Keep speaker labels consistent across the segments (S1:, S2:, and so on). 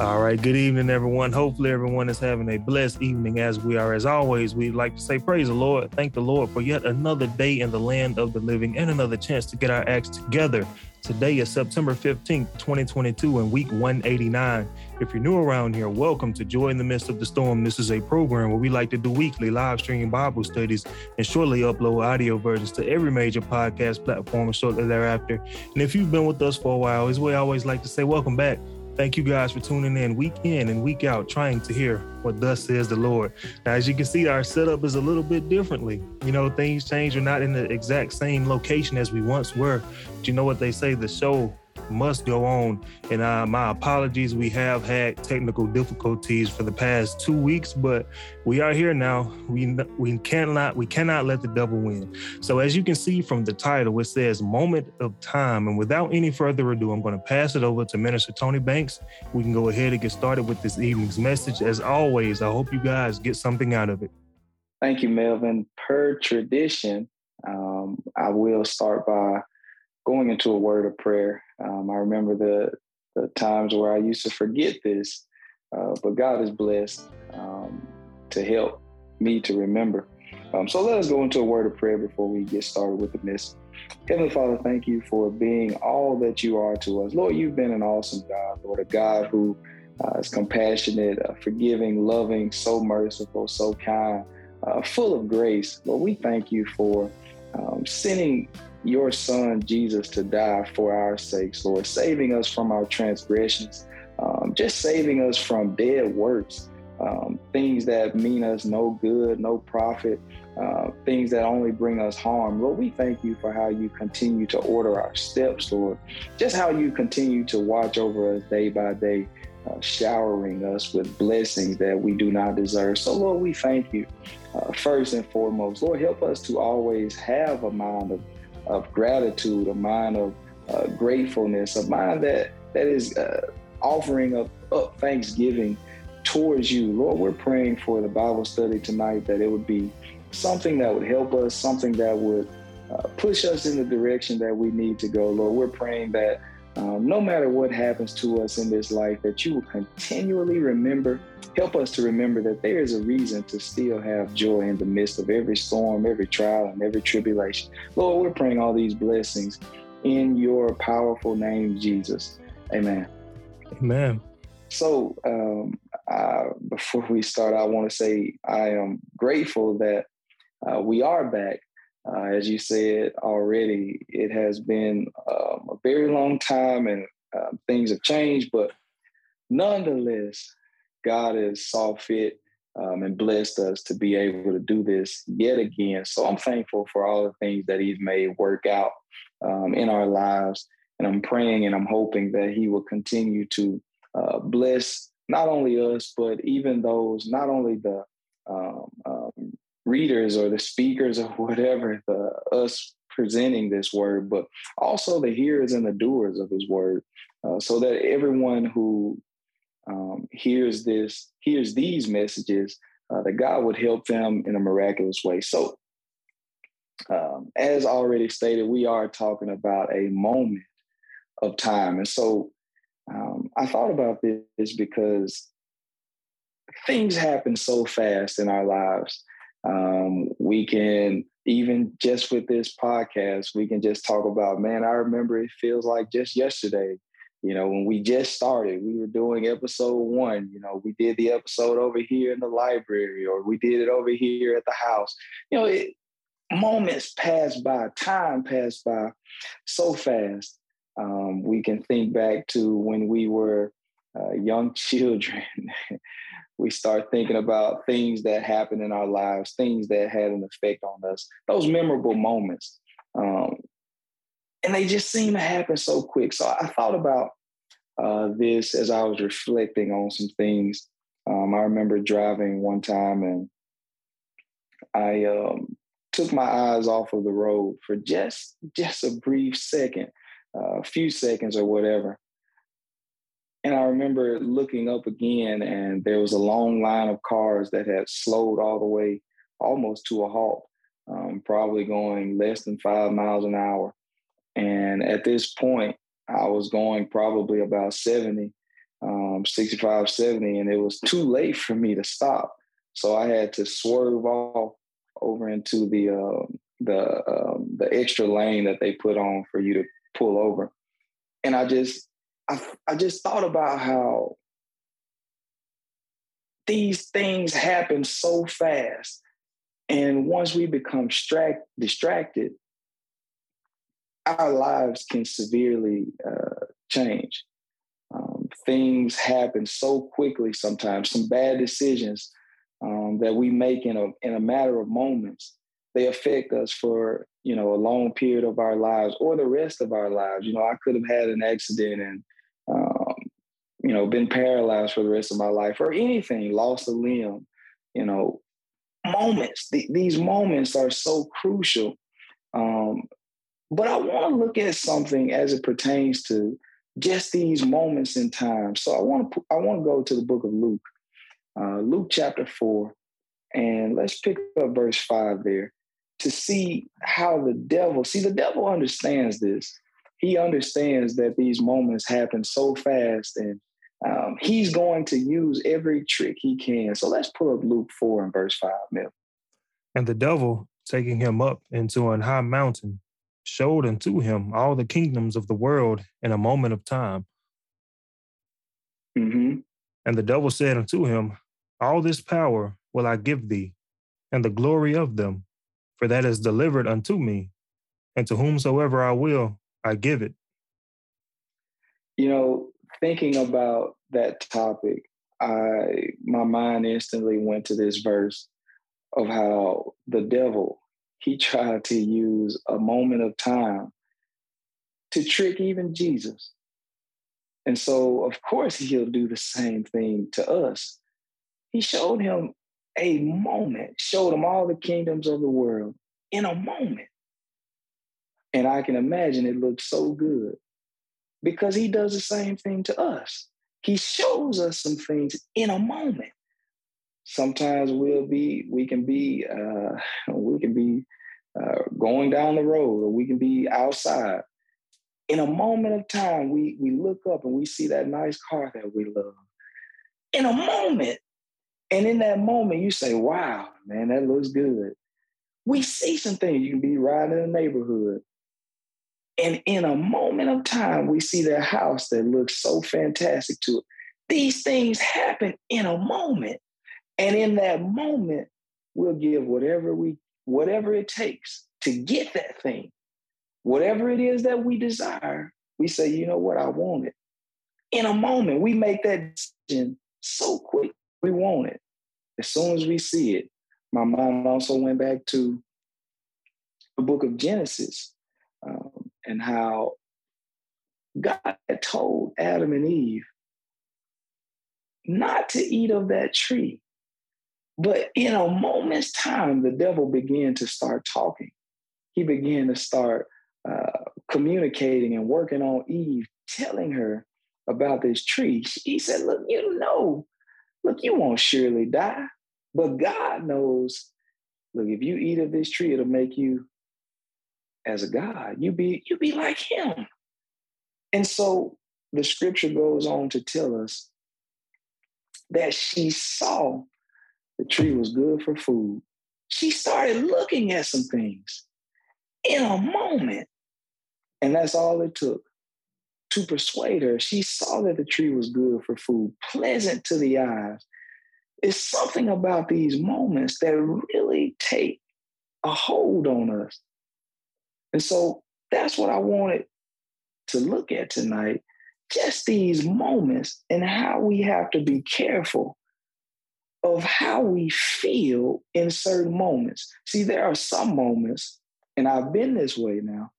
S1: All right, good evening, everyone. Hopefully, everyone is having a blessed evening as we are. As always, we'd like to say, Praise the Lord. Thank the Lord for yet another day in the land of the living and another chance to get our acts together. Today is September 15th, 2022, and week 189. If you're new around here, welcome to Joy in the Midst of the Storm. This is a program where we like to do weekly live streaming Bible studies and shortly upload audio versions to every major podcast platform shortly thereafter. And if you've been with us for a while, as we always like to say, welcome back. Thank you guys for tuning in week in and week out, trying to hear what thus says the Lord. Now, as you can see, our setup is a little bit differently. You know, things change. We're not in the exact same location as we once were. But you know what they say, the show must go on. And uh, my apologies. We have had technical difficulties for the past two weeks, but we are here now. We we cannot we cannot let the devil win. So as you can see from the title, it says "Moment of Time." And without any further ado, I'm going to pass it over to Minister Tony Banks. We can go ahead and get started with this evening's message. As always, I hope you guys get something out of it.
S2: Thank you, Melvin. Per tradition, um, I will start by going into a word of prayer. Um, I remember the the times where I used to forget this, uh, but God is blessed um, to help me to remember. Um, so let us go into a word of prayer before we get started with the message. Heavenly Father, thank you for being all that you are to us. Lord, you've been an awesome God, Lord, a God who uh, is compassionate, uh, forgiving, loving, so merciful, so kind, uh, full of grace. Lord, we thank you for um, sending your son Jesus to die for our sakes, Lord, saving us from our transgressions, um, just saving us from dead works, um, things that mean us no good, no profit, uh, things that only bring us harm. Lord, we thank you for how you continue to order our steps, Lord, just how you continue to watch over us day by day. Uh, showering us with blessings that we do not deserve. So, Lord, we thank you uh, first and foremost. Lord, help us to always have a mind of of gratitude, a mind of uh, gratefulness, a mind that that is uh, offering up, up thanksgiving towards you. Lord, we're praying for the Bible study tonight that it would be something that would help us, something that would uh, push us in the direction that we need to go. Lord, we're praying that um, no matter what happens to us in this life, that you will continually remember, help us to remember that there is a reason to still have joy in the midst of every storm, every trial, and every tribulation. Lord, we're praying all these blessings in your powerful name, Jesus. Amen.
S1: Amen.
S2: So, um, uh, before we start, I want to say I am grateful that uh, we are back uh, as you said already, it has been um, a very long time and uh, things have changed, but nonetheless, God has saw fit um, and blessed us to be able to do this yet again. So I'm thankful for all the things that He's made work out um, in our lives. And I'm praying and I'm hoping that He will continue to uh, bless not only us, but even those, not only the um, um readers or the speakers or whatever, the us presenting this word, but also the hearers and the doers of his word, uh, so that everyone who um, hears this, hears these messages, uh, that God would help them in a miraculous way. So, um, as already stated, we are talking about a moment of time, and so um, I thought about this because things happen so fast in our lives um, we can even just with this podcast, we can just talk about, man, I remember it feels like just yesterday. You know, when we just started, we were doing episode one. You know, we did the episode over here in the library, or we did it over here at the house. You know, it, moments pass by, time passed by so fast. Um, we can think back to when we were uh, young children we start thinking about things that happened in our lives, things that had an effect on us, those memorable moments. Um, and they just seem to happen so quick. So I thought about uh, this as I was reflecting on some things. Um, I remember driving one time and I um, took my eyes off of the road for just just a brief second, uh, a few seconds or whatever. And I remember looking up again, and there was a long line of cars that had slowed all the way almost to a halt, um, probably going less than five miles an hour. And at this point, I was going probably about 70. um, 65, 70, and it was too late for me to stop. So I had to swerve off over into the uh, the um, the extra lane that they put on for you to pull over, and I just I I just thought about how these things happen so fast, and once we become distract, distracted, our lives can severely uh, change. Um, things happen so quickly sometimes, some bad decisions um, that we make in a, in a matter of moments, they affect us for, you know, a long period of our lives or the rest of our lives. You know, I could have had an accident and, um, you know, been paralyzed for the rest of my life or anything, lost a limb, you know, moments. Th- these moments are so crucial. Um, but I want to look at something as it pertains to just these moments in time. So I want to I want to go to the book of Luke, uh, Luke chapter four, and let's pick up verse five there to see how the devil see the devil understands this. He understands that these moments happen so fast, and um, he's going to use every trick he can. So let's pull up Luke four and verse five, Mel.
S1: And the devil taking him up into an high mountain showed unto him all the kingdoms of the world in a moment of time.
S2: Mm-hmm.
S1: And the devil said unto him, All this power will I give thee, and the glory of them, for that is delivered unto me, and to whomsoever I will, I give it.
S2: You know, thinking about that topic, I my mind instantly went to this verse of how the devil he tried to use a moment of time to trick even Jesus. And so, of course, he'll do the same thing to us. He showed him a moment, showed him all the kingdoms of the world in a moment. And I can imagine it looked so good because he does the same thing to us. He shows us some things in a moment. Sometimes we'll be we can be uh, we can be uh, going down the road or we can be outside. In a moment of time we we look up and we see that nice car that we love. In a moment. And in that moment you say wow man that looks good. We see some things. You can be riding in the neighborhood and in a moment of time we see that house that looks so fantastic to it these things happen in a moment and in that moment, we'll give whatever we whatever it takes to get that thing. Whatever it is that we desire, we say, you know what, I want it. In a moment, we make that decision so quick, we want it. As soon as we see it. My mom also went back to the book of Genesis um, and how God told Adam and Eve not to eat of that tree. But in a moment's time, the devil began to start talking. He began to start uh, communicating and working on Eve, telling her about this tree. He said, Look, you know, look, you won't surely die. But God knows, look, if you eat of this tree, it'll make you as a God. You be you be like him. And so the scripture goes on to tell us that she saw the tree was good for food. She started looking at some things in a moment. And that's all it took to persuade her. She saw that the tree was good for food, pleasant to the eyes. It's something about these moments that really take a hold on us. And so that's what I wanted to look at tonight. Just these moments and how we have to be careful of how we feel in certain moments. See, there are some moments, and I've been this way now,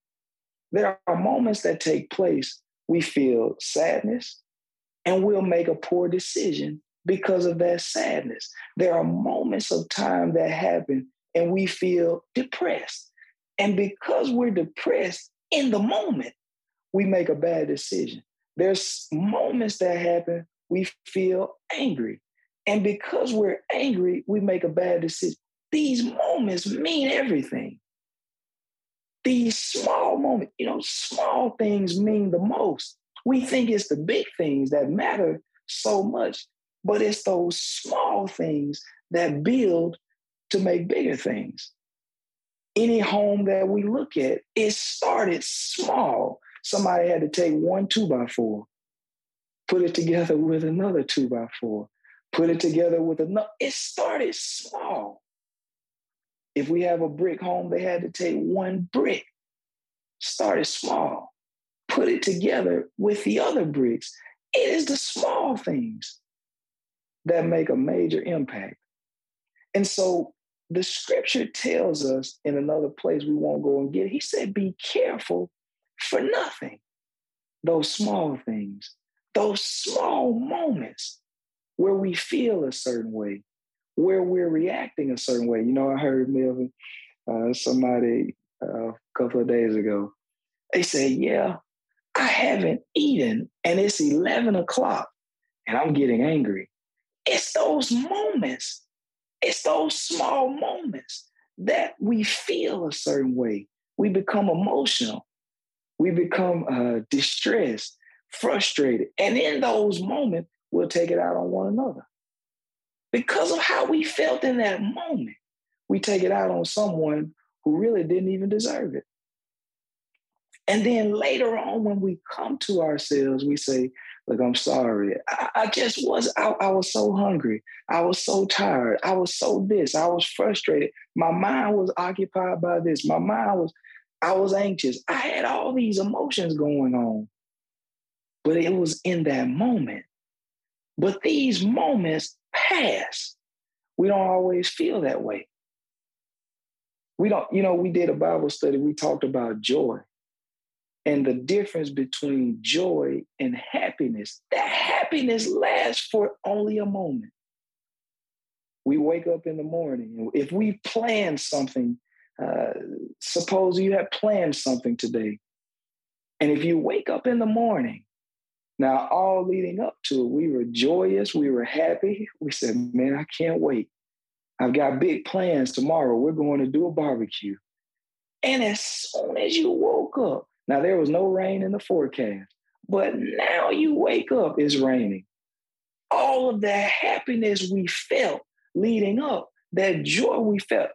S2: there are moments that take place, we feel sadness, and we'll make a poor decision because of that sadness. There are moments of time that happen, and we feel depressed. And because we're depressed in the moment, we make a bad decision. There's moments that happen, we feel angry. And because we're angry, we make a bad decision. These moments mean everything. These small moments, you know, small things mean the most. We think it's the big things that matter so much. But it's those small things that build to make bigger things. Any home that we look at, it started small. Somebody had to take one two by four, put it together with another two by four, put it together with another. It started small. If we have a brick home, they had to take one brick, started small, put it together with the other bricks. It is the small things that make a major impact. And so the scripture tells us in another place we won't go and get it. He said, Be careful for nothing. Those small things, those small moments where we feel a certain way, where we're reacting a certain way. You know, I heard Melvin, uh, somebody uh, a couple of days ago, they said, Yeah, I haven't eaten and it's 11 o'clock and I'm getting angry. It's those moments, it's those small moments that we feel a certain way. We become emotional, we become uh, distressed, frustrated. And in those moments, we'll take it out on one another. Because of how we felt in that moment, we take it out on someone who really didn't even deserve it. And then later on, when we come to ourselves, we say, Look, I'm sorry. I, I just was, I, I was so hungry. I was so tired. I was so this. I was frustrated. My mind was occupied by this. My mind was, I was anxious. I had all these emotions going on. But it was in that moment. But these moments pass. We don't always feel that way. We don't, you know, we did a Bible study, we talked about joy and the difference between joy and happiness. That happiness lasts for only a moment. We wake up in the morning. If we plan something, uh, suppose you have planned something today, and if you wake up in the morning, now all leading up to it, we were joyous, we were happy. We said, Man, I can't wait. I've got big plans tomorrow. We're going to do a barbecue. And as soon as you woke up, now, there was no rain in the forecast, but now you wake up, it's raining. All of that happiness we felt leading up, that joy we felt,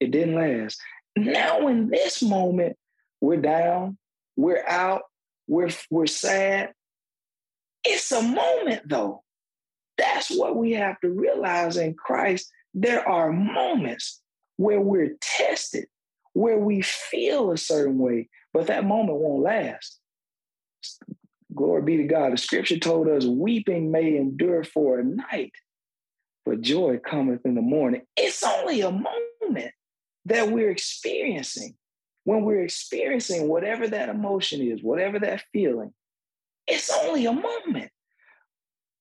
S2: it didn't last. Now, in this moment, we're down, we're out, we're, we're sad. It's a moment, though. That's what we have to realize in Christ. There are moments where we're tested, where we feel a certain way, but that moment won't last. Glory be to God. The scripture told us weeping may endure for a night, but joy cometh in the morning. It's only a moment that we're experiencing. When we're experiencing whatever that emotion is, whatever that feeling, it's only a moment.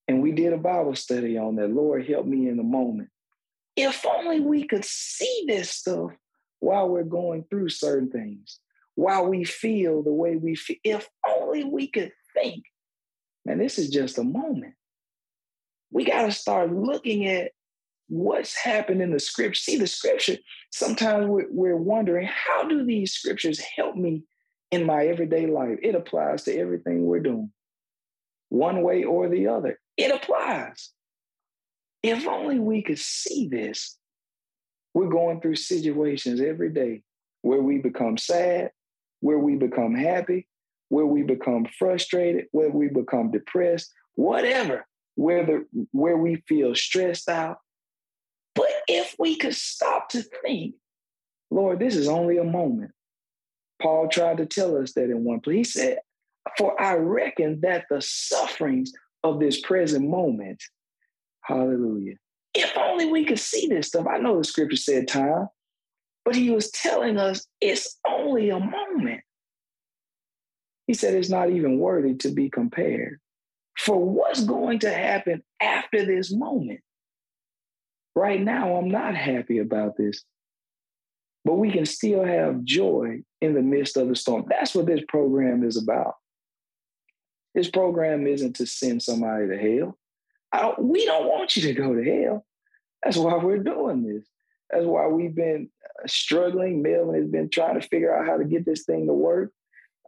S2: And we did a Bible study on that. Lord, help me in the moment. If only we could see this stuff while we're going through certain things while we feel the way we feel. If only we could think, man, this is just a moment. We got to start looking at what's happened in the scripture. See, the scripture, sometimes we're, we're wondering, how do these scriptures help me in my everyday life? It applies to everything we're doing, one way or the other. It applies. If only we could see this. We're going through situations every day where we become sad, where we become happy, where we become frustrated, where we become depressed, whatever, whether where we feel stressed out. But if we could stop to think, Lord, this is only a moment. Paul tried to tell us that in one place. He said, For I reckon that the sufferings of this present moment, hallelujah. If only we could see this stuff. I know the scripture said time, but he was telling us it's only a moment. He said it's not even worthy to be compared. For what's going to happen after this moment? Right now, I'm not happy about this, but we can still have joy in the midst of the storm. That's what this program is about. This program isn't to send somebody to hell. Don't, we don't want you to go to hell. That's why we're doing this. That's why we've been struggling. Melvin has been trying to figure out how to get this thing to work,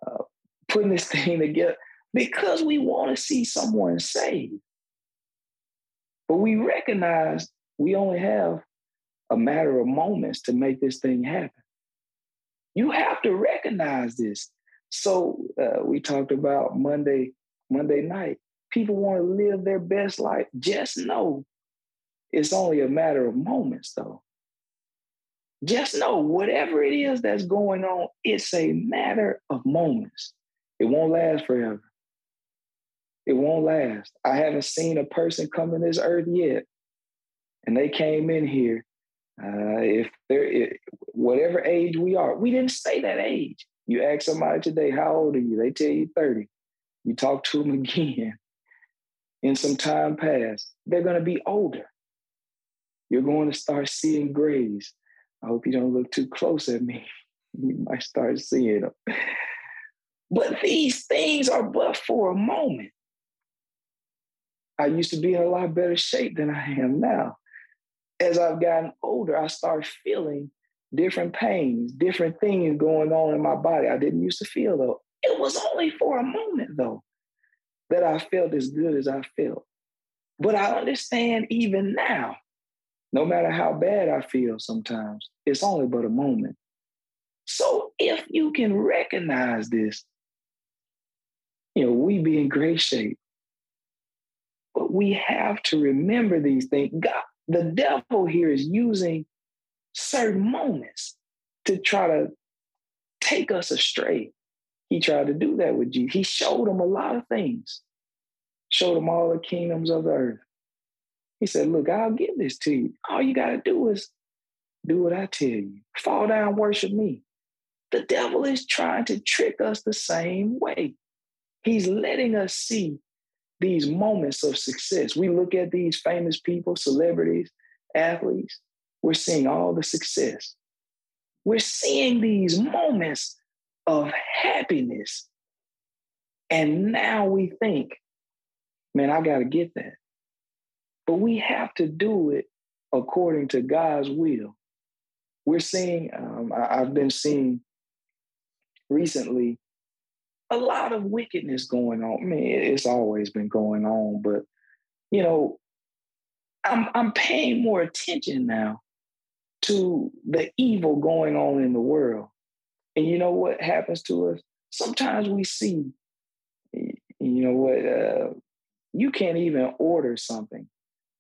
S2: uh, putting this thing together because we want to see someone saved. But we recognize we only have a matter of moments to make this thing happen. You have to recognize this. So uh, we talked about Monday, Monday night. People want to live their best life. Just know it's only a matter of moments, though. Just know whatever it is that's going on, it's a matter of moments. It won't last forever. It won't last. I haven't seen a person come in this earth yet, and they came in here. Uh, if they're whatever age we are, we didn't say that age. You ask somebody today, how old are you? They tell you 30. You talk to them again in some time past, they're going to be older. You're going to start seeing grays. I hope you don't look too close at me. You might start seeing them. But these things are but for a moment. I used to be in a lot better shape than I am now. As I've gotten older, I start feeling different pains, different things going on in my body I didn't used to feel though. It was only for a moment though that I felt as good as I felt. But I understand even now, no matter how bad I feel sometimes, it's only but a moment. So if you can recognize this, you know, we be in great shape. But we have to remember these things. God, the devil here is using certain moments to try to take us astray. He tried to do that with Jesus. He showed them a lot of things, showed them all the kingdoms of the earth. He said, Look, I'll give this to you. All you got to do is do what I tell you. Fall down, worship me. The devil is trying to trick us the same way. He's letting us see these moments of success. We look at these famous people, celebrities, athletes, we're seeing all the success. We're seeing these moments of happiness. And now we think, man, I got to get that. But we have to do it according to God's will. We're seeing, um, I, I've been seeing recently a lot of wickedness going on. I mean, it's always been going on, but you know, I'm I'm paying more attention now to the evil going on in the world. And you know what happens to us? Sometimes we see, you know what, uh, you can't even order something.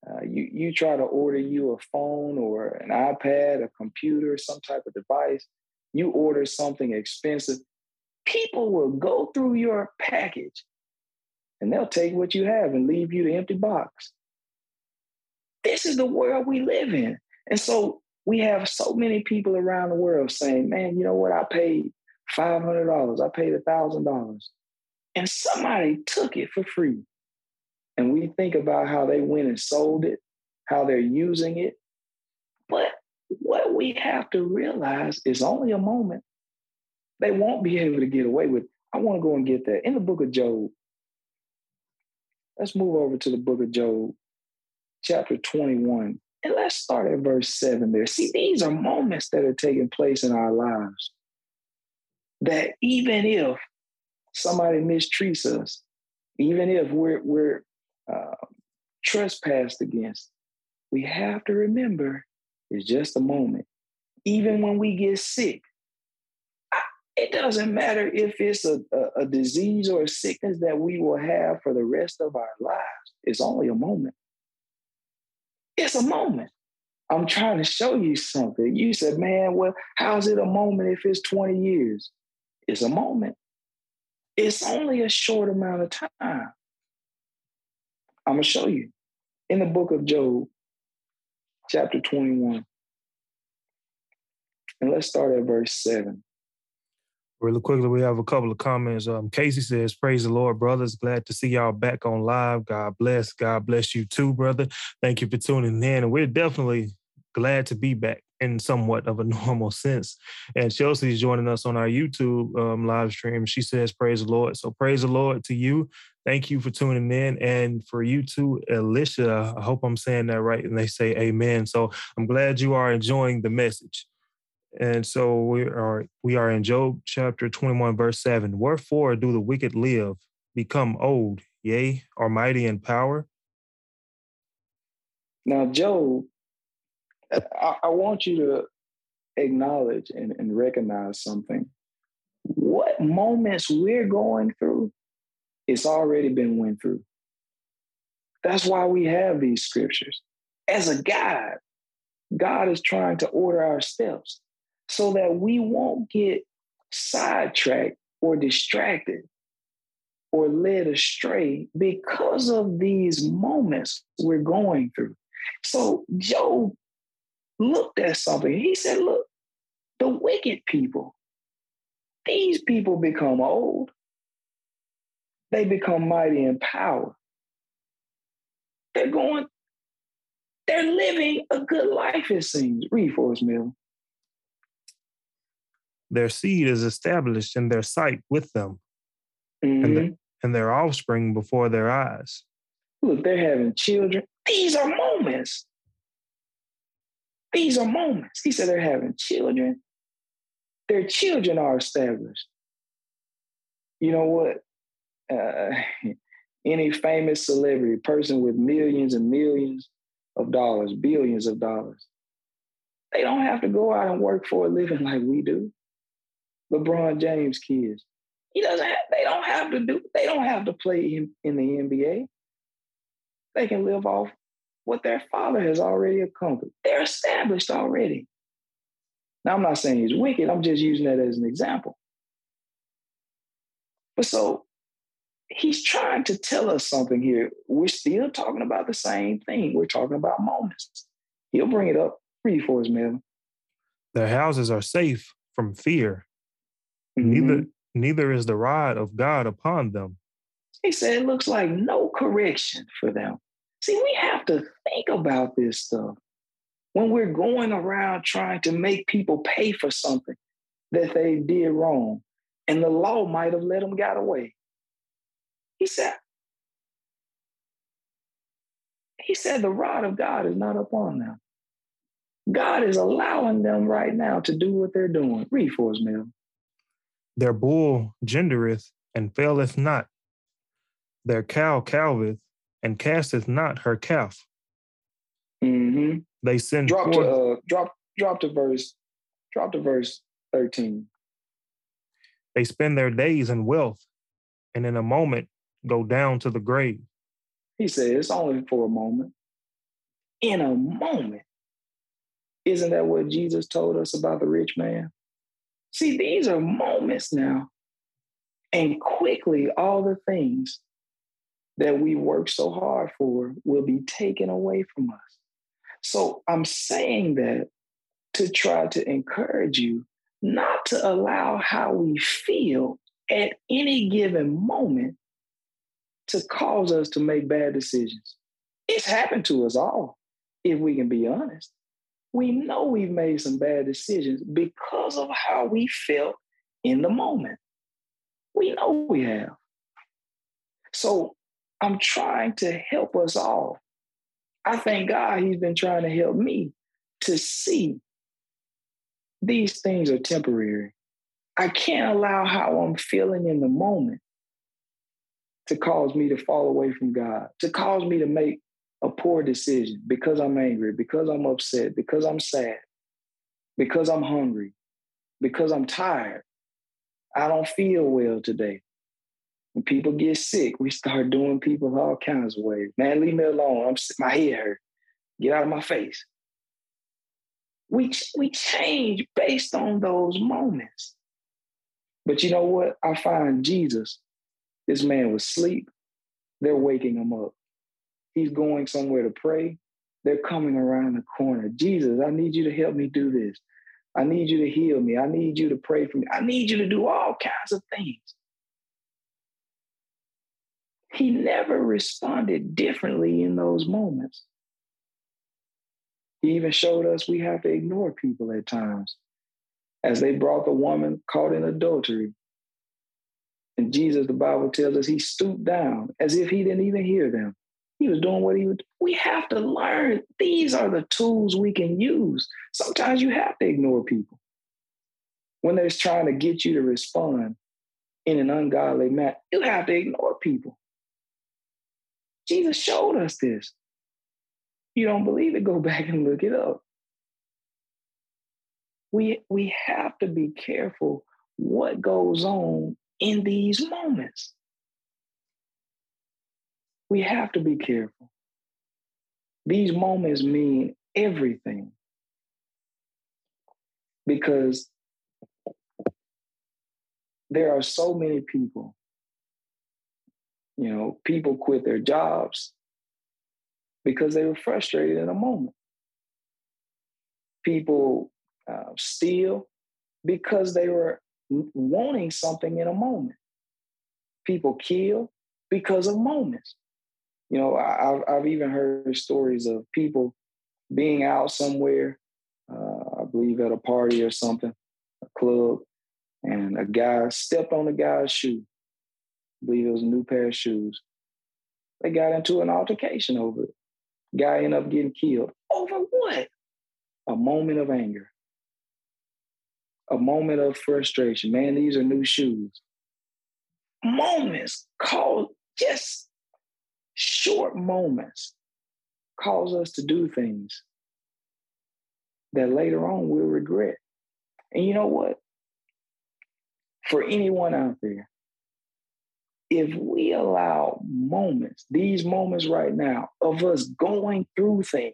S2: Uh, you you try to order you a phone or an iPad, a computer, some type of device. You order something expensive. People will go through your package, and they'll take what you have and leave you the empty box. This is the world we live in, and so we have so many people around the world saying, man, you know what? I paid $500. I paid $1,000. And somebody took it for free. And we think about how they went and sold it, how they're using it. But what we have to realize is only a moment. They won't be able to get away with. I want to go and get that. In the book of Job, let's move over to the book of Job, chapter 21. And let's start at verse seven there. See, these are moments that are taking place in our lives that even if somebody mistreats us, even if we're, we're uh, trespassed against, we have to remember it's just a moment. Even when we get sick, it doesn't matter if it's a, a, a, disease or a sickness that we will have for the rest of our lives. It's only a moment. It's a moment. I'm trying to show you something. You said, man, well, how's it a moment if it's 20 years? It's a moment. It's only a short amount of time. I'm going to show you. In the book of Job, chapter 21. And let's start at verse 7.
S1: Really quickly, we have a couple of comments. Um, Casey says, Praise the Lord, brothers. Glad to see y'all back on live. God bless. God bless you too, brother. Thank you for tuning in. And we're definitely glad to be back in somewhat of a normal sense. And Chelsea's joining us on our YouTube um, live stream. She says, Praise the Lord. So praise the Lord to you. Thank you for tuning in. And for you too, Alicia, I hope I'm saying that right. And they say amen. So I'm glad you are enjoying the message. And so we are we are in Job chapter 21, verse 7. Wherefore do the wicked live, become old, yea, are mighty in power?
S2: Now, Job, I, I want you to acknowledge and, and recognize something. What moments we're going through, it's already been went through. That's why we have these scriptures. As a guide, God is trying to order our steps so that we won't get sidetracked or distracted or led astray because of these moments we're going through. So Job looked at something. He said, Look, the wicked people, these people become old, they become mighty in power. They're going, they're living a good life, it seems. Read for us, Mel.
S1: Their seed is established in their sight with them, mm-hmm. and, the, and their offspring before their eyes.
S2: Look, they're having children. These are moments. These are moments. He said they're having children. Their children are established. You know what? Uh, any famous celebrity, person with millions and millions of dollars, billions of dollars, they don't have to go out and work for a living like we do. LeBron James kids, he doesn't. Have, they don't have to do. They don't have to play in, in the NBA. They can live off what their father has already accomplished. They're established already. Now, I'm not saying he's wicked, I'm just using that as an example. But so he's trying to tell us something here. We're still talking about the same thing. We're talking about moments. He'll bring it up. Read for us, Melvin.
S1: Their houses are safe from fear. Mm-hmm. Neither neither is the rod of God upon them.
S2: He said it looks like no correction for them. See, we have to think about this stuff when we're going around trying to make people pay for something that they did wrong, and the law might have let them get away. He said, He said the rod of God is not upon them. God is allowing them right now to do what they're doing. Read for us, Mel.
S1: Their bull gendereth and faileth not. Their cow calveth and casteth not her calf.
S2: Mm-hmm.
S1: They send
S2: drop forth, to uh, drop drop to verse drop to verse thirteen.
S1: They spend their days in wealth, and in a moment go down to the grave.
S2: He said it's only for a moment. In a moment. Isn't that what Jesus told us about the rich man? See, these are moments now. And quickly, all the things that we work so hard for will be taken away from us. So I'm saying that to try to encourage you not to allow how we feel at any given moment to cause us to make bad decisions. It's happened to us all, if we can be honest. We know we've made some bad decisions because of how we felt in the moment. We know we have. So I'm trying to help us all. I thank God He's been trying to help me to see these things are temporary. I can't allow how I'm feeling in the moment to cause me to fall away from God, to cause me to make a poor decision because I'm angry, because I'm upset, because I'm sad, because I'm hungry, because I'm tired. I don't feel well today. When people get sick, we start doing people all kinds of ways. Man, leave me alone. I'm my head hurt. Get out of my face. We we change based on those moments. But you know what? I find Jesus. This man was asleep. They're waking him up. He's going somewhere to pray. They're coming around the corner. Jesus, I need you to help me do this. I need you to heal me. I need you to pray for me. I need you to do all kinds of things. He never responded differently in those moments. He even showed us we have to ignore people at times. As they brought the woman caught in adultery. And Jesus, the Bible tells us, he stooped down as if he didn't even hear them. He was doing what he would. We have to learn. These are the tools we can use. Sometimes you have to ignore people when they're trying to get you to respond in an ungodly manner. You have to ignore people. Jesus showed us this. You don't believe it? Go back and look it up. We, we have to be careful what goes on in these moments. We have to be careful. These moments mean everything because there are so many people. You know, people quit their jobs because they were frustrated in a moment. People uh, steal because they were wanting something in a moment. People kill because of moments. You know, I, have even heard stories of people being out somewhere, uh, I believe at a party or something, a club, and a guy stepped on a guy's shoe. I believe it was a new pair of shoes. They got into an altercation over it. Guy ended up getting killed. Over what? A moment of anger. A moment of frustration. Man, these are new shoes. Moments called just short moments cause us to do things that later on we'll regret. And you know what? For anyone out there, if we allow moments, these moments right now of us going through things,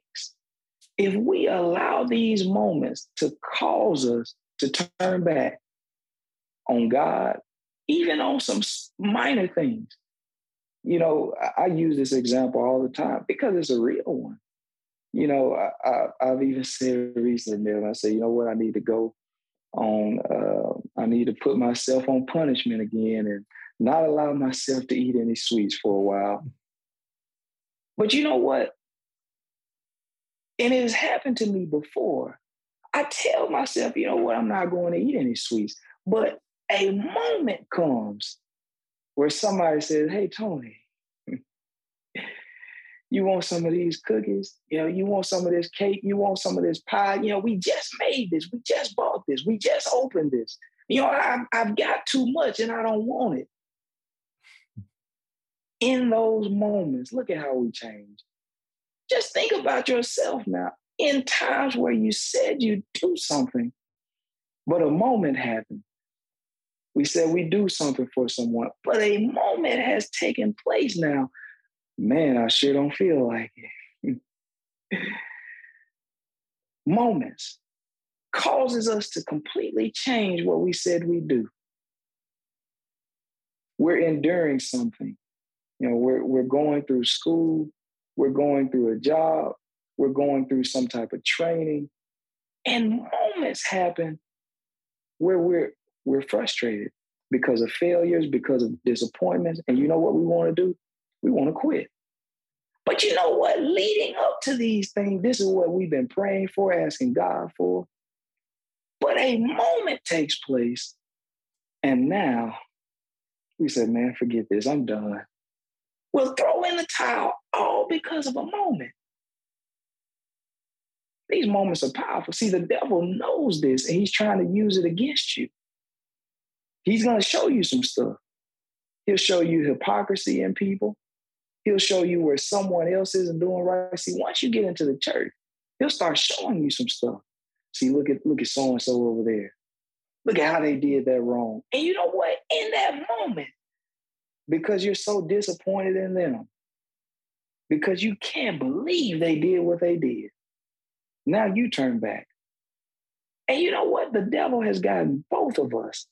S2: if we allow these moments to cause us to turn back on God, even on some minor things, you know, I, use this example all the time because it's a real one. You know, I, have even said recently, I say, you know what, I need to go on, uh, I need to put myself on punishment again and not allow myself to eat any sweets for a while. But you know what? And it has happened to me before. I tell myself, you know what, I'm not going to eat any sweets. But a moment comes where somebody says, Hey, Tony, you want some of these cookies? You know, you want some of this cake? You want some of this pie? You know, we just made this. We just bought this. We just opened this. You know, I, I've got too much and I don't want it in those moments, look at how we change. Just think about yourself now. In times where you said you'd do something, but a moment happened. We said we do something for someone, but a moment has taken place now. Man, I sure don't feel like it. Moments causes us to completely change what we said we do. We're enduring something you know, we're we're going through school, we're going through a job, we're going through some type of training, and moments happen where we're we're frustrated because of failures, because of disappointments, and you know what we want to do? We want to quit. But you know what? Leading up to these things, this is what we've been praying for, asking God for. But a moment takes place, and now we said, man, forget this. I'm done We'll throw in the towel all because of a moment. These moments are powerful. See, the devil knows this and he's trying to use it against you. He's going to show you some stuff. He'll show you hypocrisy in people. He'll show you where someone else isn't doing right. See, once you get into the church, he'll start showing you some stuff. See, look at look at so and so over there. Look at how they did that wrong. And you know what? In that moment, because you're so disappointed in them. Because you can't believe they did what they did. Now you turn back. And you know what? The devil has gotten both of us.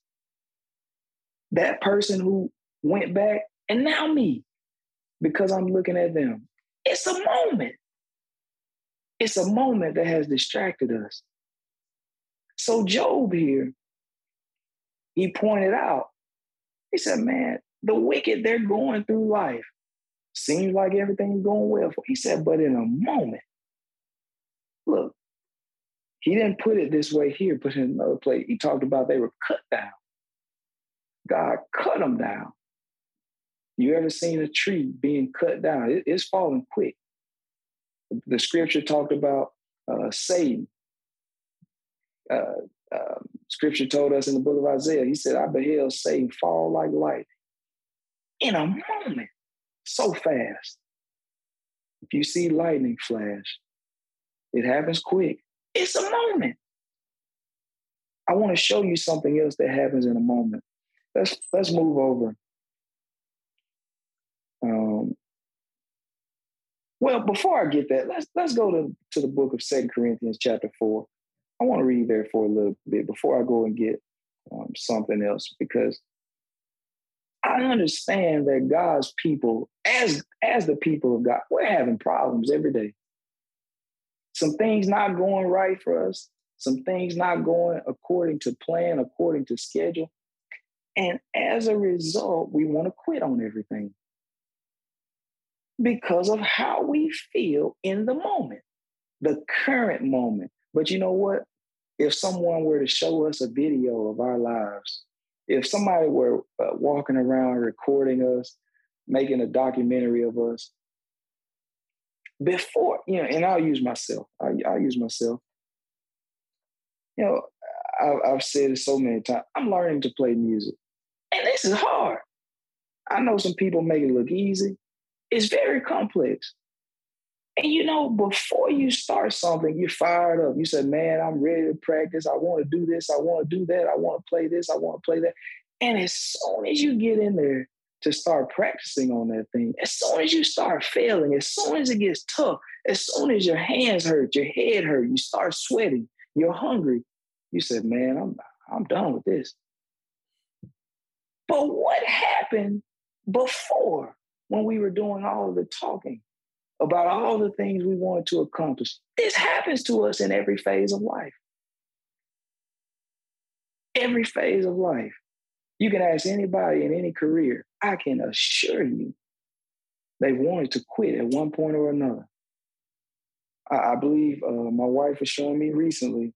S2: That person who went back, and now me, because I'm looking at them. It's a moment. It's a moment that has distracted us. So, Job here, he pointed out, he said, Man, the wicked, they're going through life. Seems like everything's going well for. He said, but in a moment, look, he didn't put it this way here, but in another place, he talked about they were cut down. God cut them down. You ever seen a tree being cut down? It, it's falling quick. The scripture talked about uh, Satan. Uh, uh, scripture told us in the book of Isaiah, he said, I beheld Satan fall like light in a moment, so fast. If you see lightning flash, it happens quick. It's a moment. I want to show you something else that happens in a moment. Let's let's move over. Um, well, before I get that, let's let's go to, to the book of Second Corinthians chapter four. I want to read there for a little bit before I go and get um, something else because I understand that God's people, as as the people of God, we're having problems every day. Some things not going right for us, some things not going according to plan, according to schedule. And as a result, we want to quit on everything because of how we feel in the moment, the current moment. But you know what? If someone were to show us a video of our lives, if somebody were uh, walking around recording us, making a documentary of us, before, you know, and I'll use myself, I, will use myself. You know, I, I've said it so many times, I'm learning to play music. And this is hard. I know some people make it look easy. It's very complex. And you know, before you start something, you're fired up. You said, man, I'm ready to practice. I want to do this. I want to do that. I want to play this. I want to play that. And as soon as you get in there to start practicing on that thing, as soon as you start failing, as soon as it gets tough, as soon as your hands hurt, your head hurt, you start sweating, you're hungry, you said, man, I'm I'm done with this. But what happened before when we were doing all of the talking? about all the things we wanted to accomplish. This happens to us in every phase of life. Every phase of life. You can ask anybody in any career, I can assure you they wanted to quit at one point or another. I, I believe uh, my wife was showing me recently,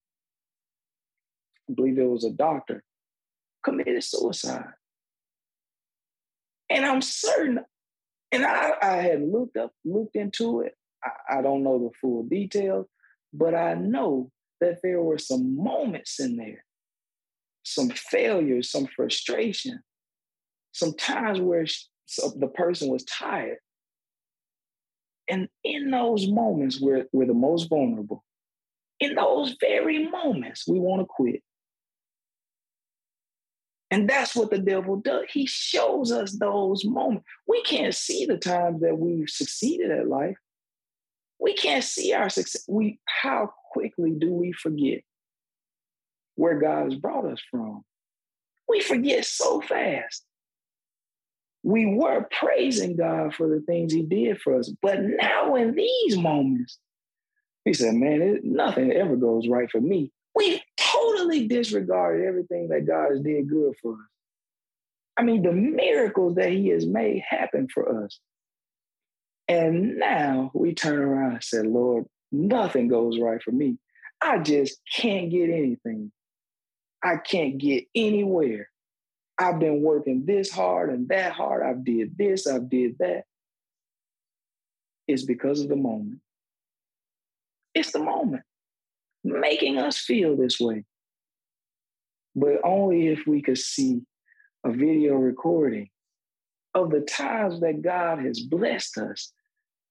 S2: I believe it was a doctor, committed suicide. And I'm certain and I, I had looked up, looked into it. I, I don't know the full details, but I know that there were some moments in there, some failures, some frustration, some times where the person was tired. And in those moments, we're, we're the most vulnerable. In those very moments, we want to quit. And that's what the devil does. He shows us those moments. We can't see the times that we've succeeded at life. We can't see our success. We how quickly do we forget where God has brought us from? We forget so fast. We were praising God for the things He did for us, but now in these moments, He said, "Man, it, nothing ever goes right for me." We've totally disregarded everything that God has did good for us. I mean, the miracles that He has made happen for us. And now we turn around and say, Lord, nothing goes right for me. I just can't get anything. I can't get anywhere. I've been working this hard and that hard. I've did this, I've did that. It's because of the moment. It's the moment making us feel this way. But only if we could see a video recording of the times that God has blessed us,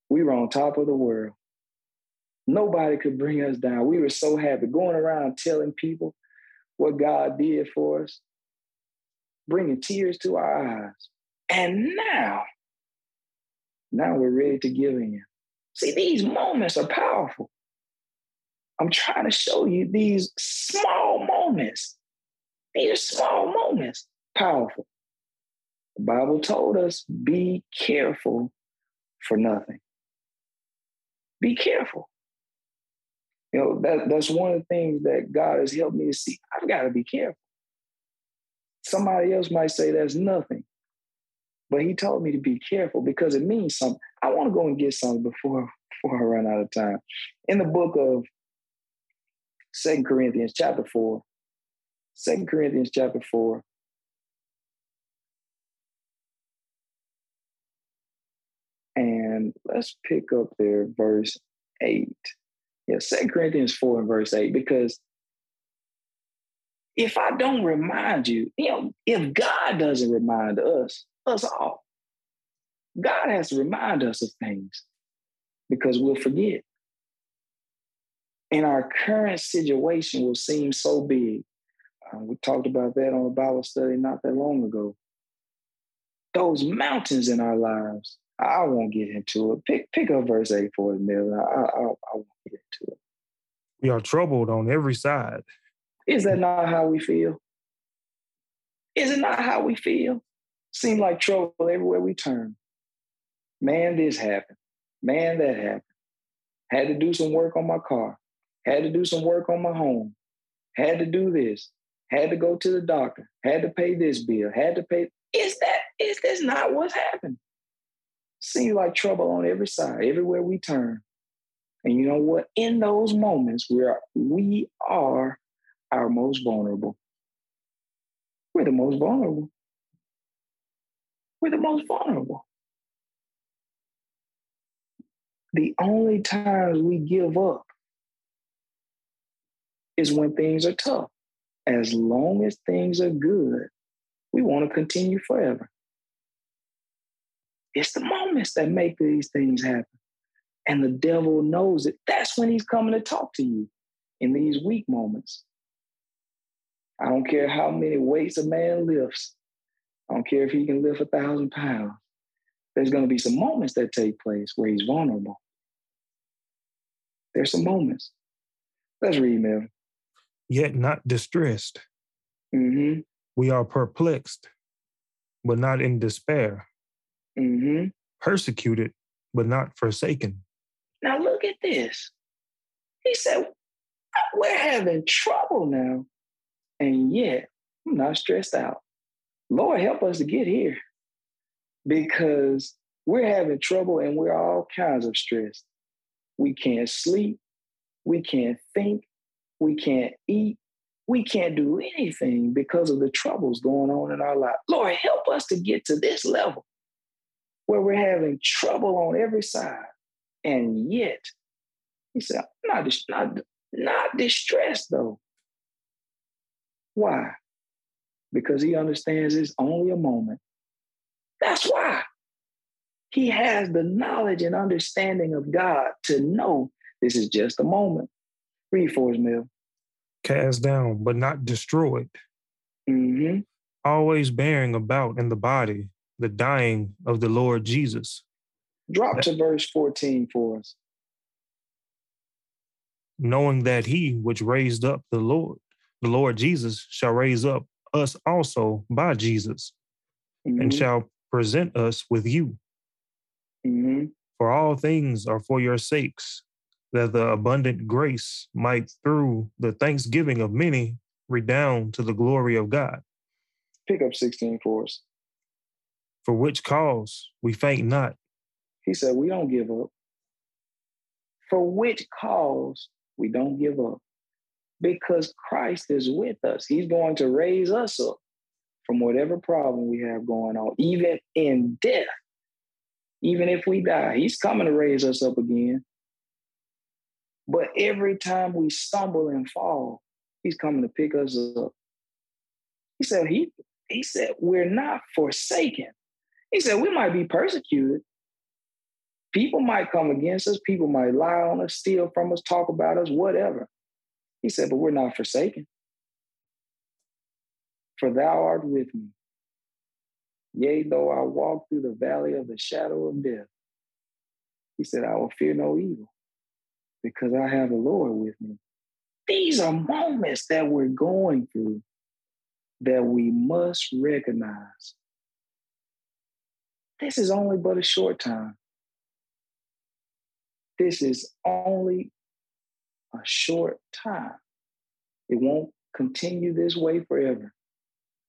S2: we were on top of the world. Nobody could bring us down. We were so happy going around telling people what God did for us, bringing tears to our eyes. And now, now we're ready to give in. See, these moments are powerful. I'm trying to show you these small moments. These small moments, powerful. The Bible told us be careful for nothing. Be careful. You know, that, that's one of the things that God has helped me to see. I've got to be careful. Somebody else might say that's nothing. But he told me to be careful because it means something. I want to go and get something before, before I run out of time. In the book of Second Corinthians chapter 4. Second Corinthians chapter 4. And let's pick up there verse 8. Yeah, Second Corinthians 4 and verse 8, because if I don't remind you, you know, if God doesn't remind us, us all, God has to remind us of things. because we'll forget. And our current situation will seem so big. Uh, we talked about that on a Bible study not that long ago. Those mountains in our lives, I won't get into it. Pick pick up verse 8 for a minute. I, I, I get into it.
S1: We are troubled on every side.
S2: Is that not how we feel? Is it not how we feel? Seem like trouble everywhere we turn. Man, this happened. Man, that happened. Had to do some work on my car. Had to do some work on my home. Had to do this. Had to go to the doctor. Had to pay this bill. Had to pay. Is that is this not what's happened? Seems like trouble on every side, everywhere we turn. And you know what? In those moments where we are our most vulnerable, we're the most vulnerable. We're the most vulnerable. The only times we give up is when things are tough. As long as things are good, we want to continue forever. It's the moments that make these things happen. And the devil knows it. That's when he's coming to talk to you in these weak moments. I don't care how many weights a man lifts. I don't care if he can lift a thousand pounds. There's going to be some moments that take place where he's vulnerable. There's some moments. Let's read, Melvin.
S1: Yet not distressed.
S2: Mm-hmm.
S1: We are perplexed, but not in despair.
S2: Mm-hmm.
S1: Persecuted, but not forsaken.
S2: Now look at this. He said, We're having trouble now, and yet I'm not stressed out. Lord, help us to get here because we're having trouble and we're all kinds of stressed. We can't sleep. We can't think. We can't eat. We can't do anything because of the troubles going on in our life. Lord, help us to get to this level where we're having trouble on every side. And yet, he said, I'm not, not, not distressed though. Why? Because he understands it's only a moment. That's why. He has the knowledge and understanding of God to know this is just a moment. Read for us, Mel.
S1: Cast down, but not destroyed.
S2: Mm-hmm.
S1: Always bearing about in the body the dying of the Lord Jesus.
S2: Drop to verse 14 for us.
S1: Knowing that he which raised up the Lord, the Lord Jesus, shall raise up us also by Jesus, mm-hmm. and shall present us with you.
S2: Mm-hmm.
S1: For all things are for your sakes, that the abundant grace might, through the thanksgiving of many, redound to the glory of God.
S2: Pick up 16 for us.
S1: For which cause we faint not.
S2: He said, We don't give up. For which cause we don't give up? Because Christ is with us. He's going to raise us up from whatever problem we have going on, even in death. Even if we die, He's coming to raise us up again. But every time we stumble and fall, He's coming to pick us up. He said, He, he said, We're not forsaken. He said, We might be persecuted. People might come against us, people might lie on us, steal from us, talk about us, whatever. He said, But we're not forsaken. For thou art with me. Yea, though I walk through the valley of the shadow of death, he said, I will fear no evil because I have the Lord with me. These are moments that we're going through that we must recognize. This is only but a short time. This is only a short time. It won't continue this way forever.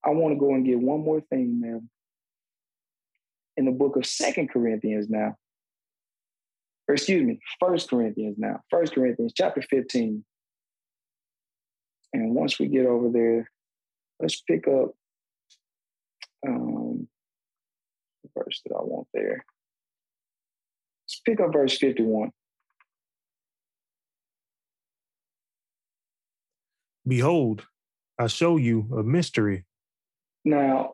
S2: I want to go and get one more thing, man. In the book of Second Corinthians now, or excuse me, First Corinthians now, First Corinthians chapter 15. And once we get over there, let's pick up um, the verse that I want there. Let's pick up verse 51.
S1: Behold, I show you a mystery.
S2: Now,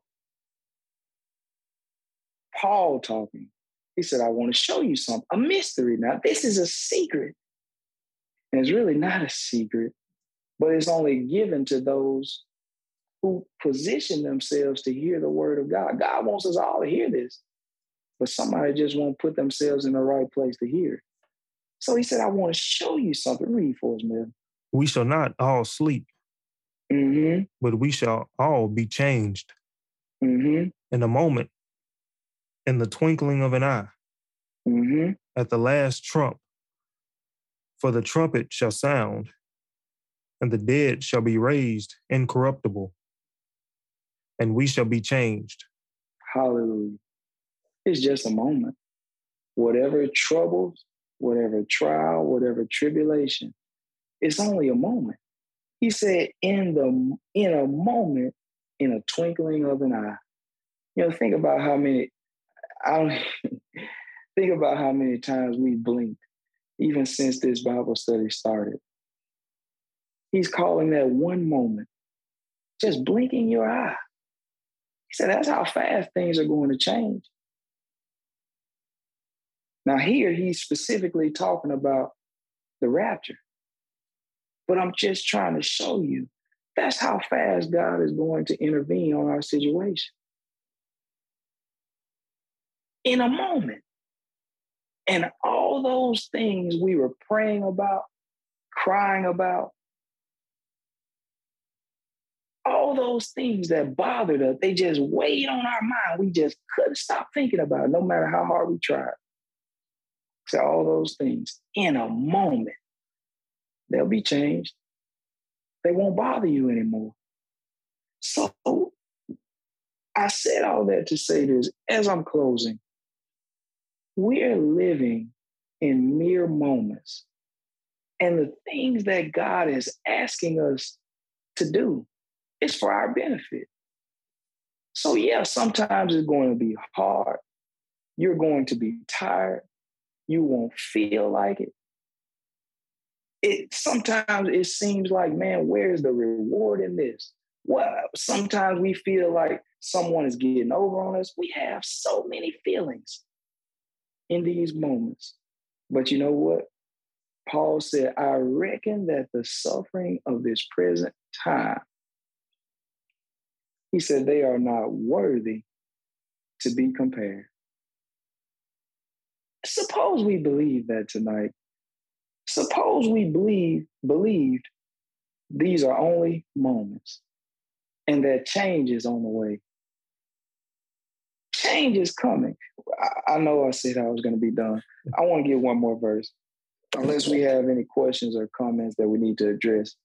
S2: Paul talking, He said, I want to show you something, a mystery. Now, this is a secret. And it's really not a secret, but it's only given to those who position themselves to hear the word of God. God wants us all to hear this, but somebody just won't put themselves in the right place to hear. So he said, I want to show you something. Read for us, man.
S1: We shall not all sleep,
S2: Mm-hmm.
S1: but we shall all be changed
S2: Mm-hmm.
S1: in a moment, in the twinkling of an eye,
S2: Mm-hmm.
S1: at the last trump. For the trumpet shall sound, and the dead shall be raised incorruptible, and we shall be changed.
S2: Hallelujah. It's just a moment. Whatever troubles, whatever trial, whatever tribulation, it's only a moment. He said, in the in a moment, in a twinkling of an eye. You know, think about how many I don't think about how many times we blink, even since this Bible study started. He's calling that one moment, just blinking your eye. He said, that's how fast things are going to change. Now, here he's specifically talking about the rapture. But I'm just trying to show you that's how fast God is going to intervene on our situation. In a moment. And all those things we were praying about, crying about, all those things that bothered us, they just weighed on our mind. We just couldn't stop thinking about it, no matter how hard we tried. So all those things in a moment, they'll be changed. They won't bother you anymore. So I said all that to say this as I'm closing. We're living in mere moments. And the things that God is asking us to do is for our benefit. So, yeah, sometimes it's going to be hard. You're going to be tired. You won't feel like it. It sometimes it seems like, man, where's the reward in this? Well, sometimes we feel like someone is getting over on us. We have so many feelings in these moments. But you know what? Paul said, I reckon that the suffering of this present time, he said, they are not worthy to be compared. Suppose we believe that tonight. Suppose we believe believed these are only moments and that change is on the way. Change is coming. I, I know I said I was going to be done. I want to get one more verse. Unless we have any questions or comments that we need to address.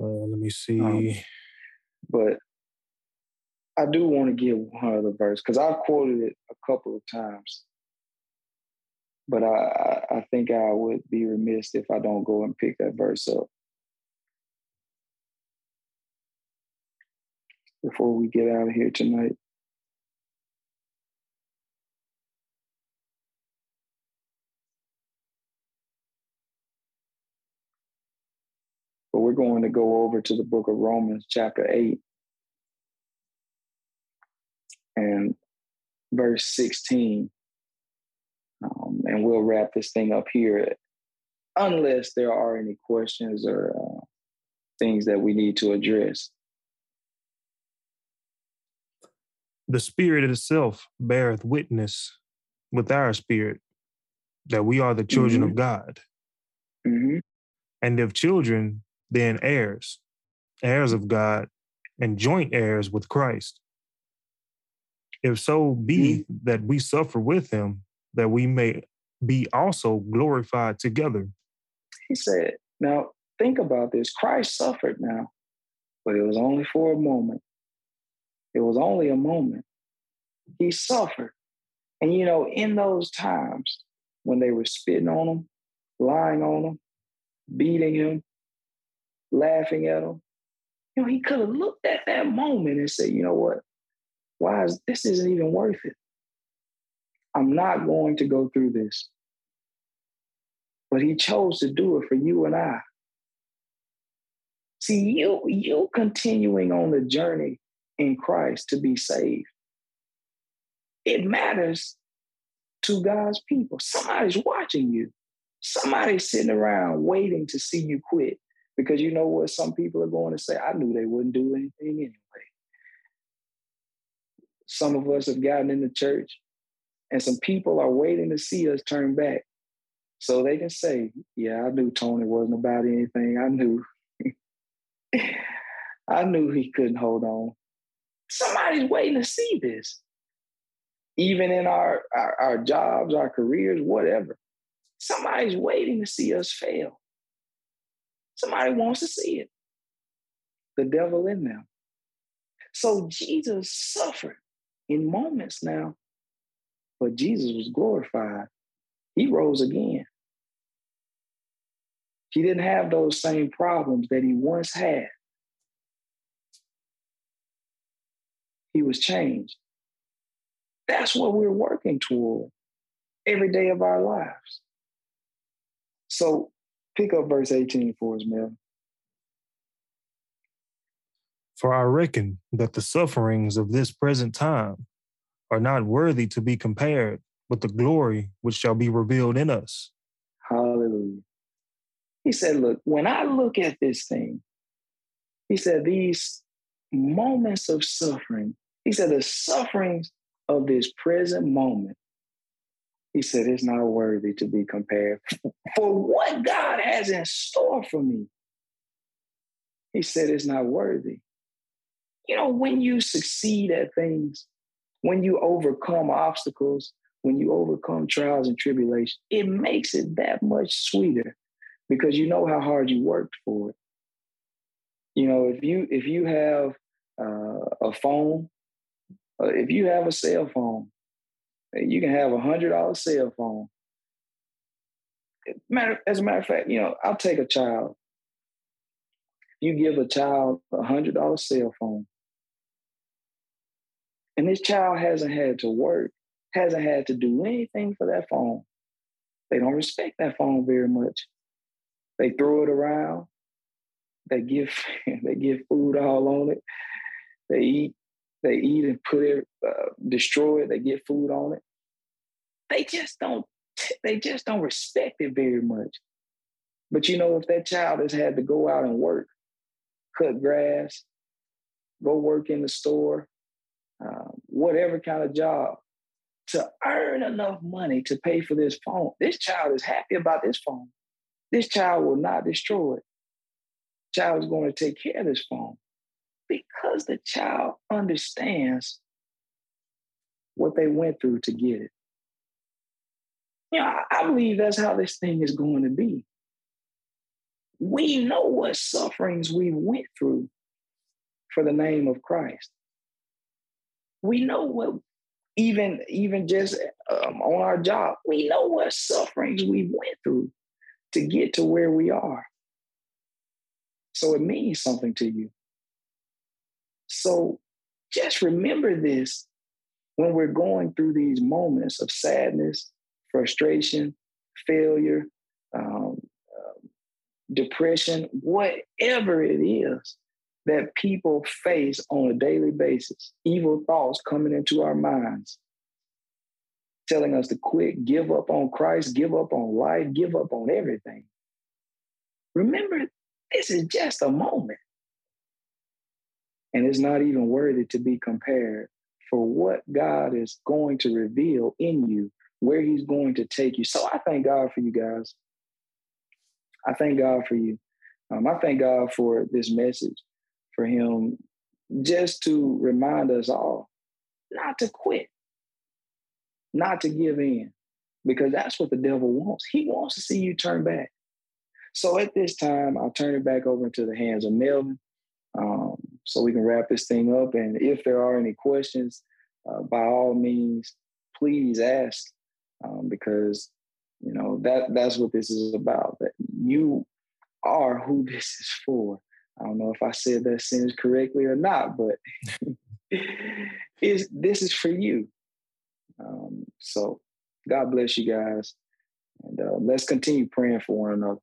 S1: Uh, let me see.
S2: Um, But I do want to give one other verse because I've quoted it a couple of times. But I, I, think I would be remiss if I don't go and pick that verse up. Before we get out of here tonight. But we're going to go over to the book of Romans, chapter 8, and verse 16. Um, and we'll wrap this thing up here, unless there are any questions or uh, things that we need to address.
S1: The Spirit itself beareth witness with our spirit that we are the children of God.
S2: hmm
S1: And if children, then heirs, heirs of God, and joint heirs with Christ. If so be that we suffer with him, that we may be also glorified together.
S2: He said, Now think about this Christ suffered now, but it was only for a moment. It was only a moment. He suffered. And you know, in those times when they were spitting on him, lying on him, beating him, laughing at him, you know, he could have looked at that moment and said, you know what? Why is this isn't even worth it? I'm not going to go through this. But he chose to do it for you and I. See, you you continuing on the journey in Christ to be saved. It matters to God's people. Somebody's watching you. Somebody's sitting around waiting to see you quit because you know what some people are going to say? I knew they wouldn't do anything anyway. Some of us have gotten in the church and some people are waiting to see us turn back so they can say, Yeah, I knew Tony wasn't about anything. I knew. I knew he couldn't hold on. Somebody's waiting to see this. Even in our, our, our jobs, our careers, whatever. Somebody's waiting to see us fail. Somebody wants to see it. The devil in them. So Jesus suffered in moments now, but Jesus was glorified. He rose again. He didn't have those same problems that he once had. He was changed. That's what we're working toward every day of our lives. So pick up verse 18 for us, Mel.
S1: For I reckon that the sufferings of this present time are not worthy to be compared with the glory which shall be revealed in us.
S2: Hallelujah. He said, Look, when I look at this thing, he said, these moments of suffering, he said, the sufferings of this present moment, he said, it's not worthy to be compared for what God has in store for me. He said, it's not worthy. You know, when you succeed at things, when you overcome obstacles, when you overcome trials and tribulations, it makes it that much sweeter because you know how hard you worked for it. You know, if you if you have uh, a phone, uh, if you have a cell phone, you can have a hundred dollar cell phone. Matter as a matter of fact, you know, I'll take a child. You give a child a hundred dollar cell phone, and this child hasn't had to work, hasn't had to do anything for that phone. They don't respect that phone very much. They throw it around. They give they give food all on it. They eat. They eat and put it, uh, destroy it. They get food on it. They just don't. They just don't respect it very much. But you know, if that child has had to go out and work, cut grass, go work in the store, um, whatever kind of job, to earn enough money to pay for this phone, this child is happy about this phone. This child will not destroy it. Child is going to take care of this phone because the child understands what they went through to get it. You know, I, I believe that's how this thing is going to be. We know what sufferings we went through for the name of Christ. We know what even even just um, on our job, we know what sufferings we went through to get to where we are. So it means something to you. So just remember this when we're going through these moments of sadness, frustration, failure, um, uh, depression, whatever it is that people face on a daily basis, evil thoughts coming into our minds telling us to quit, give up on Christ, give up on life, give up on everything. Remember, this is just a moment. And it's not even worthy to be compared for what God is going to reveal in you, where He's going to take you. So I thank God for you guys. I thank God for you. Um, I thank God for this message, for Him just to remind us all not to quit not to give in because that's what the devil wants. He wants to see you turn back. So at this time, I'll turn it back over into the hands of Melvin um, so we can wrap this thing up. And if there are any questions, uh, by all means, please ask um, because you know that that's what this is about. That you are who this is for. I don't know if I said that sentence correctly or not, but is this is for you. Um, so God bless you guys. And uh, let's continue praying for one another.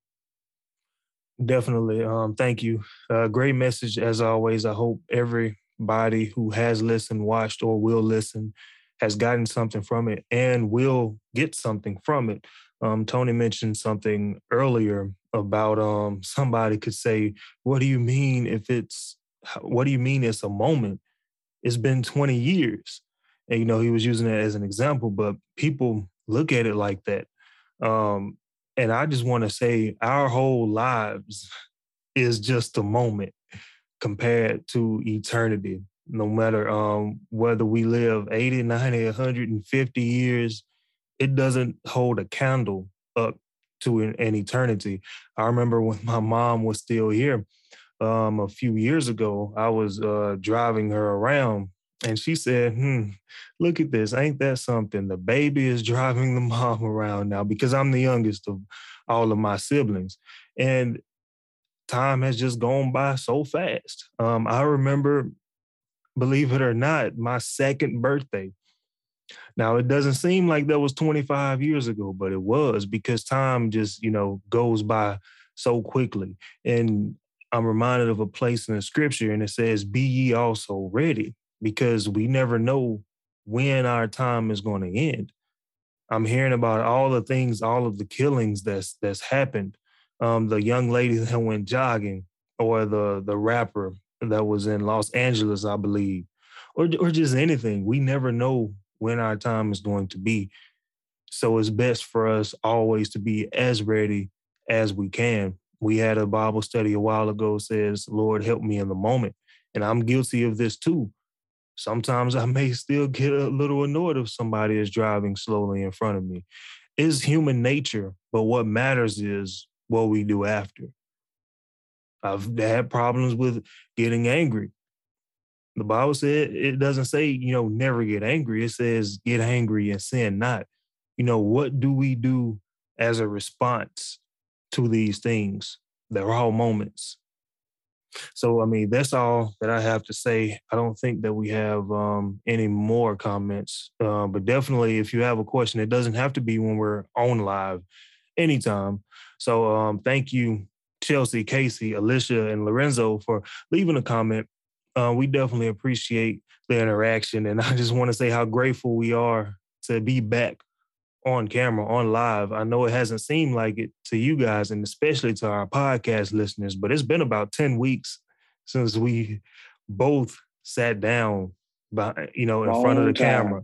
S1: Definitely. Um, thank you. Uh, great message as always. I hope everybody who has listened, watched, or will listen has gotten something from it and will get something from it. Um, Tony mentioned something earlier about um, somebody could say, "What do you mean if it's? What do you mean it's a moment? It's been 20 years." And you know, he was using it as an example, but people look at it like that. Um, and I just want to say, our whole lives is just a moment compared to eternity. No matter um, whether we live 80, 90, 150 years, it doesn't hold a candle up to an, an eternity. I remember when my mom was still here um, a few years ago, I was uh, driving her around and she said, hmm, look at this. Ain't that something? The baby is driving the mom around now because I'm the youngest of all of my siblings. And time has just gone by so fast. Um, I remember, believe it or not, my second birthday. Now, it doesn't seem like that was 25 years ago, but it was because time just, you know, goes by so quickly. And I'm reminded of a place in the scripture and it says, Be ye also ready, because we never know when our time is going to end. I'm hearing about all the things, all of the killings that's that's happened. Um, the young lady that went jogging, or the the rapper that was in Los Angeles, I believe, or or just anything. We never know when our time is going to be. So it's best for us always to be as ready as we can. We had a Bible study a while ago says, Lord, help me in the moment. And I'm guilty of this too. Sometimes I may still get a little annoyed if somebody is driving slowly in front of me. It's human nature, but what matters is what we do after. I've had problems with getting angry. The Bible said it doesn't say, you know, never get angry. It says get angry and sin not. You know, what do we do as a response to these things? They're all moments. So, I mean, that's all that I have to say. I don't think that we have um, any more comments, uh, but definitely if you have a question, it doesn't have to be when we're on live anytime. So, um, thank you, Chelsea, Casey, Alicia, and Lorenzo for leaving a comment uh, we definitely appreciate the interaction. And I just want to say how grateful we are to be back on camera, on live. I know it hasn't seemed like it to you guys and especially to our podcast listeners, but it's been about 10 weeks since we both sat down by you know in Long front of the time. camera.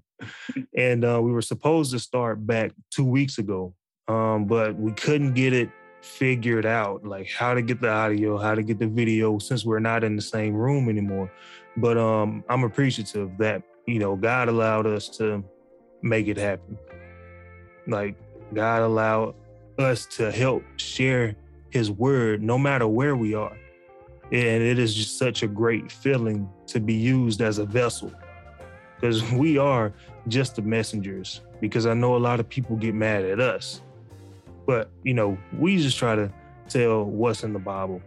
S1: and uh, we were supposed to start back two weeks ago. Um, but we couldn't get it figured out like how to get the audio, how to get the video since we're not in the same room anymore. But um I'm appreciative that, you know, God allowed us to make it happen. Like God allowed us to help share his word no matter where we are. And it is just such a great feeling to be used as a vessel because we are just the messengers. Because I know a lot of people get mad at us but you know, we just try to tell what's in the Bible,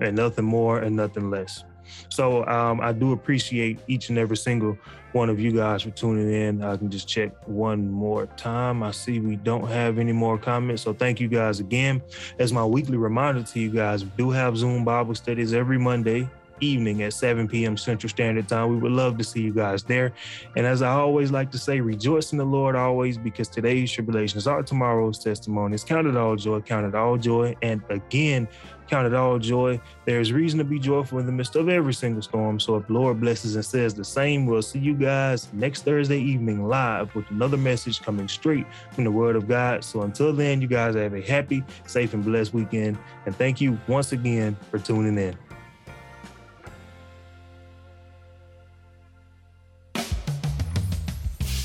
S1: and nothing more and nothing less. So um, I do appreciate each and every single one of you guys for tuning in. I can just check one more time. I see we don't have any more comments. So thank you guys again. As my weekly reminder to you guys, we do have Zoom Bible studies every Monday evening at 7 p.m. Central Standard Time. We would love to see you guys there. And as I always like to say, rejoice in the Lord always because today's tribulations are tomorrow's testimonies. Count it all joy, count it all joy. And again, count it all joy. There's reason to be joyful in the midst of every single storm. So if the Lord blesses and says the same, we'll see you guys next Thursday evening live with another message coming straight from the Word of God. So until then, you guys have a happy, safe, and blessed weekend. And thank you once again for tuning in.